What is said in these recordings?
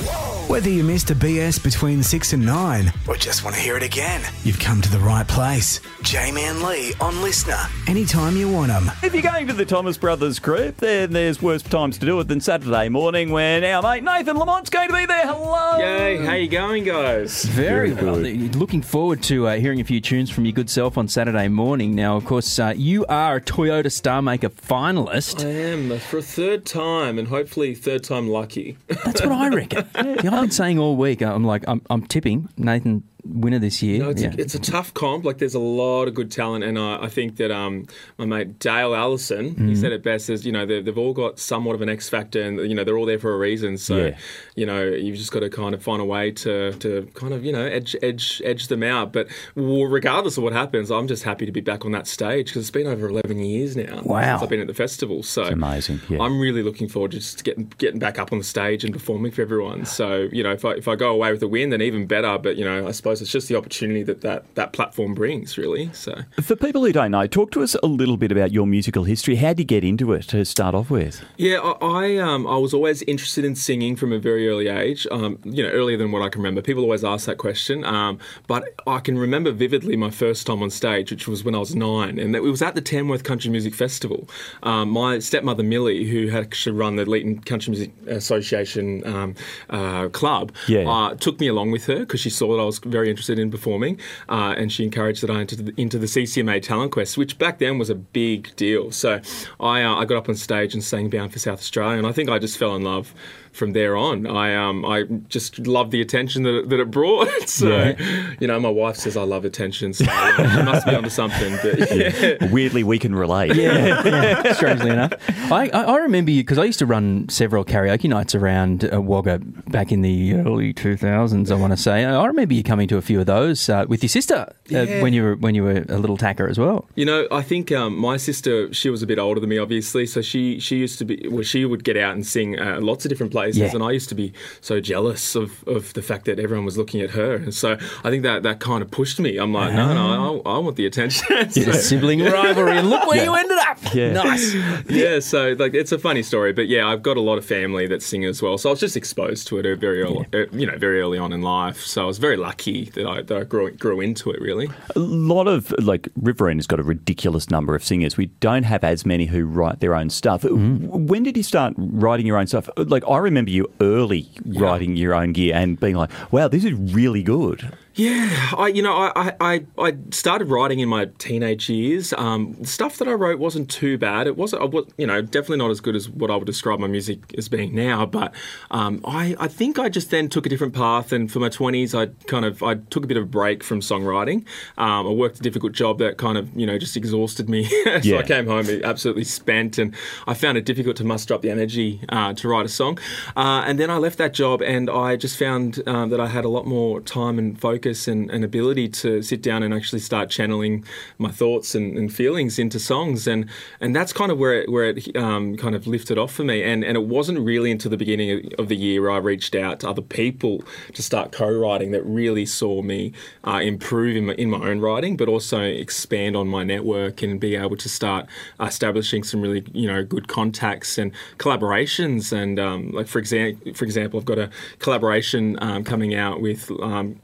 Whoa! Whether you missed a BS between 6 and 9 or just want to hear it again, you've come to the right place. Jamie and Leigh on LiSTNR, anytime you want them. If you're going to the Thomas Brothers group, then there's worse times to do it than Saturday morning when our mate Nathan Lamont's going to be there. Hello. Yay, how you going, guys? Very well. Looking forward to uh, hearing a few tunes from your good self on Saturday morning. Now, of course, uh, you are a Toyota Starmaker finalist. I am for a third time, and hopefully third time lucky. That's what I reckon. Yeah, I've been um, saying all week. I'm like, I'm, I'm tipping Nathan winner this year. No, it's, yeah. a, it's a tough comp. Like, there's a lot of good talent, and I, I think that um, my mate Dale Allison, Mm-hmm. he said it best. As you know, they've, they've all got somewhat of an X factor, and you know they're all there for a reason. So, Yeah. you know, you've just got to kind of find a way to, to kind of you know edge edge edge them out. But regardless of what happens, I'm just happy to be back on that stage because it's been over 11 years now Wow. since I've been at the festival. So It's amazing, yeah. I'm really looking forward to just getting getting back up on the stage and performing for everyone. So you know, if I if I go away with a win, then even better. But you know, I suppose it's just the opportunity that that, that platform brings, really. So For people who don't know, talk to us a little bit about your musical history. How did you get into it to start off with? yeah, I I, um, I was always interested in singing from a very early age. Um, you know, earlier than what I can remember. People always ask that question, um, but I can remember vividly my first time on stage, which was when I was nine, and that it was at the Tamworth Country Music Festival. Um, my stepmother Millie, who had actually run the Leeton Country Music Association um, uh, club, Yeah. uh, took me along with her because she saw that I was very interested in performing, uh, and she encouraged that I entered the, into the CCMA Talent Quest, which back then was a big deal. So I, uh, I got up on stage and sang "Bound for South Australia," and I think I just fell in love from there on. I um, I just loved the attention that it, that it brought. so you know, my wife says I love attention, so uh, she must be onto something. But yeah. Weirdly, we can relate. Yeah, yeah, strangely enough. I, I, I remember you because I used to run several karaoke nights around uh, Wagga back in the early 2000s, I want to say. I remember you coming to a few of those uh, with your sister uh, Yeah. when you were when you were a little tacker as well. You know, I think um, my sister, she was a bit older than me, obviously. So she she used to be, well, she would get out and sing uh, lots of different places, Yeah. and I used to be so jealous of, of the fact that everyone was looking at her, and so I think that that kind of pushed me. I'm like, no, no, I, I want the attention. So- Sibling rivalry, and look where you ended up. Yeah. Nice. yeah, so like it's a funny story, but yeah, I've got a lot of family that sing as well, so I was just exposed to it very early, uh, you know, very early on in life. So I was very lucky that I, that I grew grew into it. Really. A lot of, like, Riverina has got a ridiculous number of singers. We don't have as many who write their own stuff. Mm-hmm. When did you start writing your own stuff? Like, I remember you early writing your own gear and being like, wow, this is really good. Yeah, I you know I, I- I, started writing in my teenage years. Um, stuff that I wrote wasn't too bad. It wasn't I was, you know definitely not as good as what I would describe my music as being now. But um, I I think I just then took a different path. And for my twenties, I kind of I took a bit of a break from songwriting. Um, I worked a difficult job that kind of you know just exhausted me. so Yeah. I came home absolutely spent, and I found it difficult to muster up the energy uh, to write a song. Uh, and then I left that job, and I just found um, that I had a lot more time and focus and, and ability to sit down and actually start channeling my thoughts and, and feelings into songs. And and that's kind of where it, where it um, kind of lifted off for me. And and it wasn't really until the beginning of the year where I reached out to other people to start co-writing that really saw me uh, improve in my, in my own writing, but also expand on my network and be able to start establishing some really you know good contacts and collaborations. And um, like for example, for example, I've got a collaboration um, coming out with um,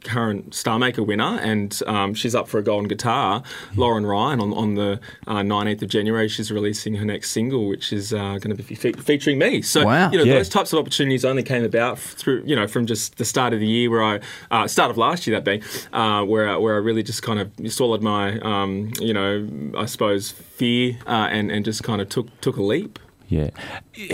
Starmaker winner, and um, she's up for a golden guitar, Lauren Ryan, on on the uh, 19th of January. She's releasing her next single, which is uh, going to be fe- featuring me. So Wow. you know Yeah. those types of opportunities only came about through you know from just the start of the year where I uh, start of last year that being uh, where I- where I really just kind of swallowed my um, you know I suppose fear uh, and and just kind of took took a leap. Yeah.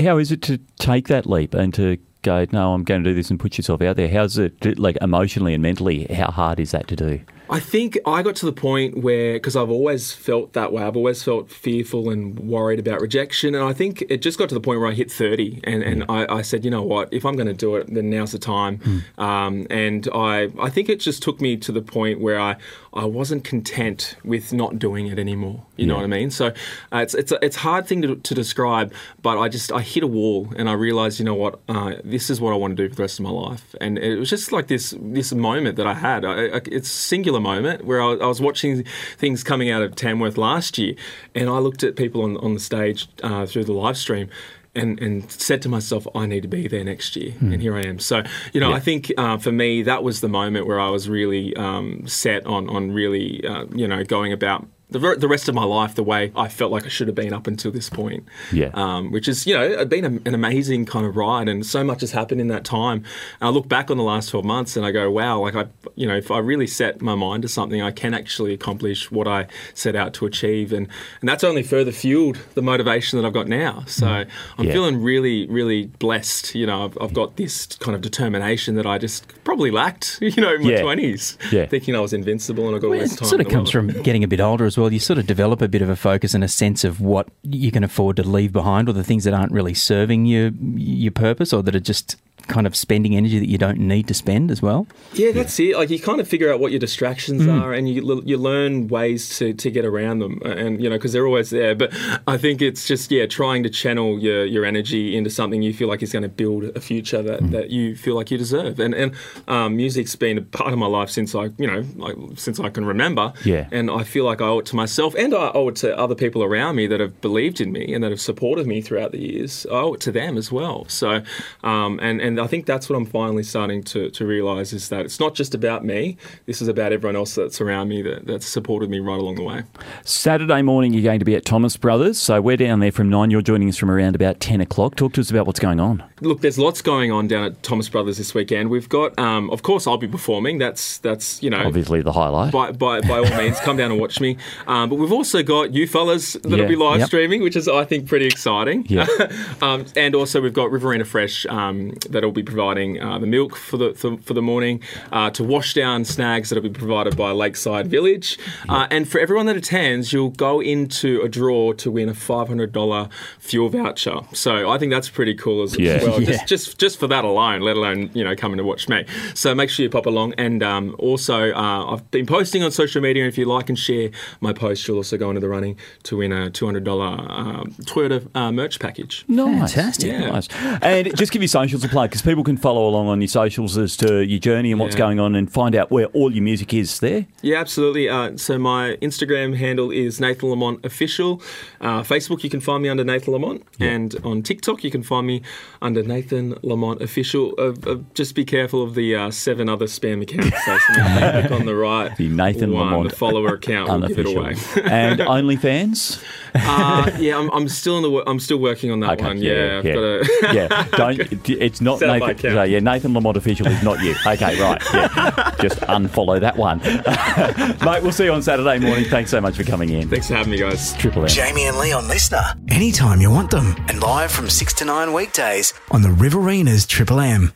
How is it to take that leap and to go, no, I'm going to do this and put yourself out there? How's it, like, emotionally and mentally, how hard is that to do? I think I got to the point where, because I've always felt that way, I've always felt fearful and worried about rejection. And I think it just got to the point where I hit 30 and, and I, I said, you know what, if I'm going to do it, then now's the time. Um, and I, I think it just took me to the point where I, I wasn't content with not doing it anymore. You know what I mean? So uh, it's, it's, a, it's a hard thing to, to describe, but I just, I hit a wall and I realized, you know what, uh, this is what I want to do for the rest of my life. And it was just like this, this moment that I had. I, I, it's a moment where I, I was watching things coming out of Tamworth last year, and I looked at people on, on the stage uh, through the live stream. and, and said to myself, I need to be there next year. And here I am. So, you know, Yeah. I think uh, for me, that was the moment where I was really um, set on, on really, uh, you know, going about the, the rest of my life the way I felt like I should have been up until this point. Yeah. Um, which is, you know, been a, an amazing kind of ride and so much has happened in that time. And I look back on the last 12 months and I go, wow, like I, you know, if I really set my mind to something, I can actually accomplish what I set out to achieve. And, and that's only further fueled the motivation that I've got now. So I'm Mm. Yeah. feeling really, really blessed. You know, I've, I've got this kind of determination that I just probably lacked, you know, in my Yeah. 20s, Yeah. thinking I was invincible and I've got all Well, this it sort of comes world. from getting a bit older as well. Well, you sort of develop a bit of a focus and a sense of what you can afford to leave behind, or the things that aren't really serving your your purpose, or that are just kind of spending energy that you don't need to spend as well. Yeah, that's it. Like you kind of figure out what your distractions Mm. are, and you you learn ways to, to get around them, and you know because they're always there. But I think it's just yeah, trying to channel your, your energy into something you feel like is going to build a future that, Mm. that you feel like you deserve. And and um, music's been a part of my life since I you know like since I can remember. Yeah. And I feel like I owe it to myself, and I owe it to other people around me that have believed in me and that have supported me throughout the years. I owe it to them as well. So, um, and and I think that's what I'm finally starting to, to realize is that it's not just about me. This is about everyone else that's around me that, that's supported me right along the way. Saturday morning, you're going to be at Thomas Brothers. So we're down there from nine. You're joining us from around about 10 o'clock. Talk to us about what's going on. Look, there's lots going on down at Thomas Brothers this weekend. We've got, um, of course, I'll be performing. That's that's you know. Obviously, the highlight. By, by, by all means, come down and watch me. Um, but we've also got you fellas that'll Yeah. be live Yep. streaming, which is, I think, pretty exciting. Yeah. um, and also, we've got Riverina Fresh um, that'll be providing uh, the milk for the for, for the morning uh, to wash down snags that'll be provided by Lakeside Village. Uh, and for everyone that attends, you'll go into a draw to win a $500 fuel voucher. So I think that's pretty cool as Yeah. well. Yeah. Just, just just for that alone, let alone you know coming to watch me. So make sure you pop along. And um, also, uh, I've been posting on social media. If you like and share my post, you'll also go into the running to win a two hundred dollar um, Toyota uh, merch package. Nice. Fantastic. Yeah. Nice. And just give your socials a plug because people can follow along on your socials as to your journey and what's Yeah. going on and find out where all your music is there. Yeah, absolutely. Uh, so my Instagram handle is Nathan Lamont Official. Uh, Facebook, you can find me under Nathan Lamont, and on TikTok, you can find me under Nathan Lamont Official. Uh, uh, just be careful of the uh, seven other spam accounts. So click on the right, The Nathan one, Lamont the follower account will give it away. and OnlyFans. uh, yeah, I'm, I'm still in the. wo- I'm still working on that Okay, one. yeah, Yeah, I've yeah. got to. yeah, don't. It's not Set Nathan. so, yeah, Nathan Lamont official is not you. Okay, right. Yeah, just unfollow that one, mate. We'll see you on Saturday morning. Thanks so much for coming in. Thanks for having me, guys. Triple M. Jamie and Leigh on LiSTNR. Anytime you want them. And live from 6 to 9 weekdays on the Riverina's Triple M.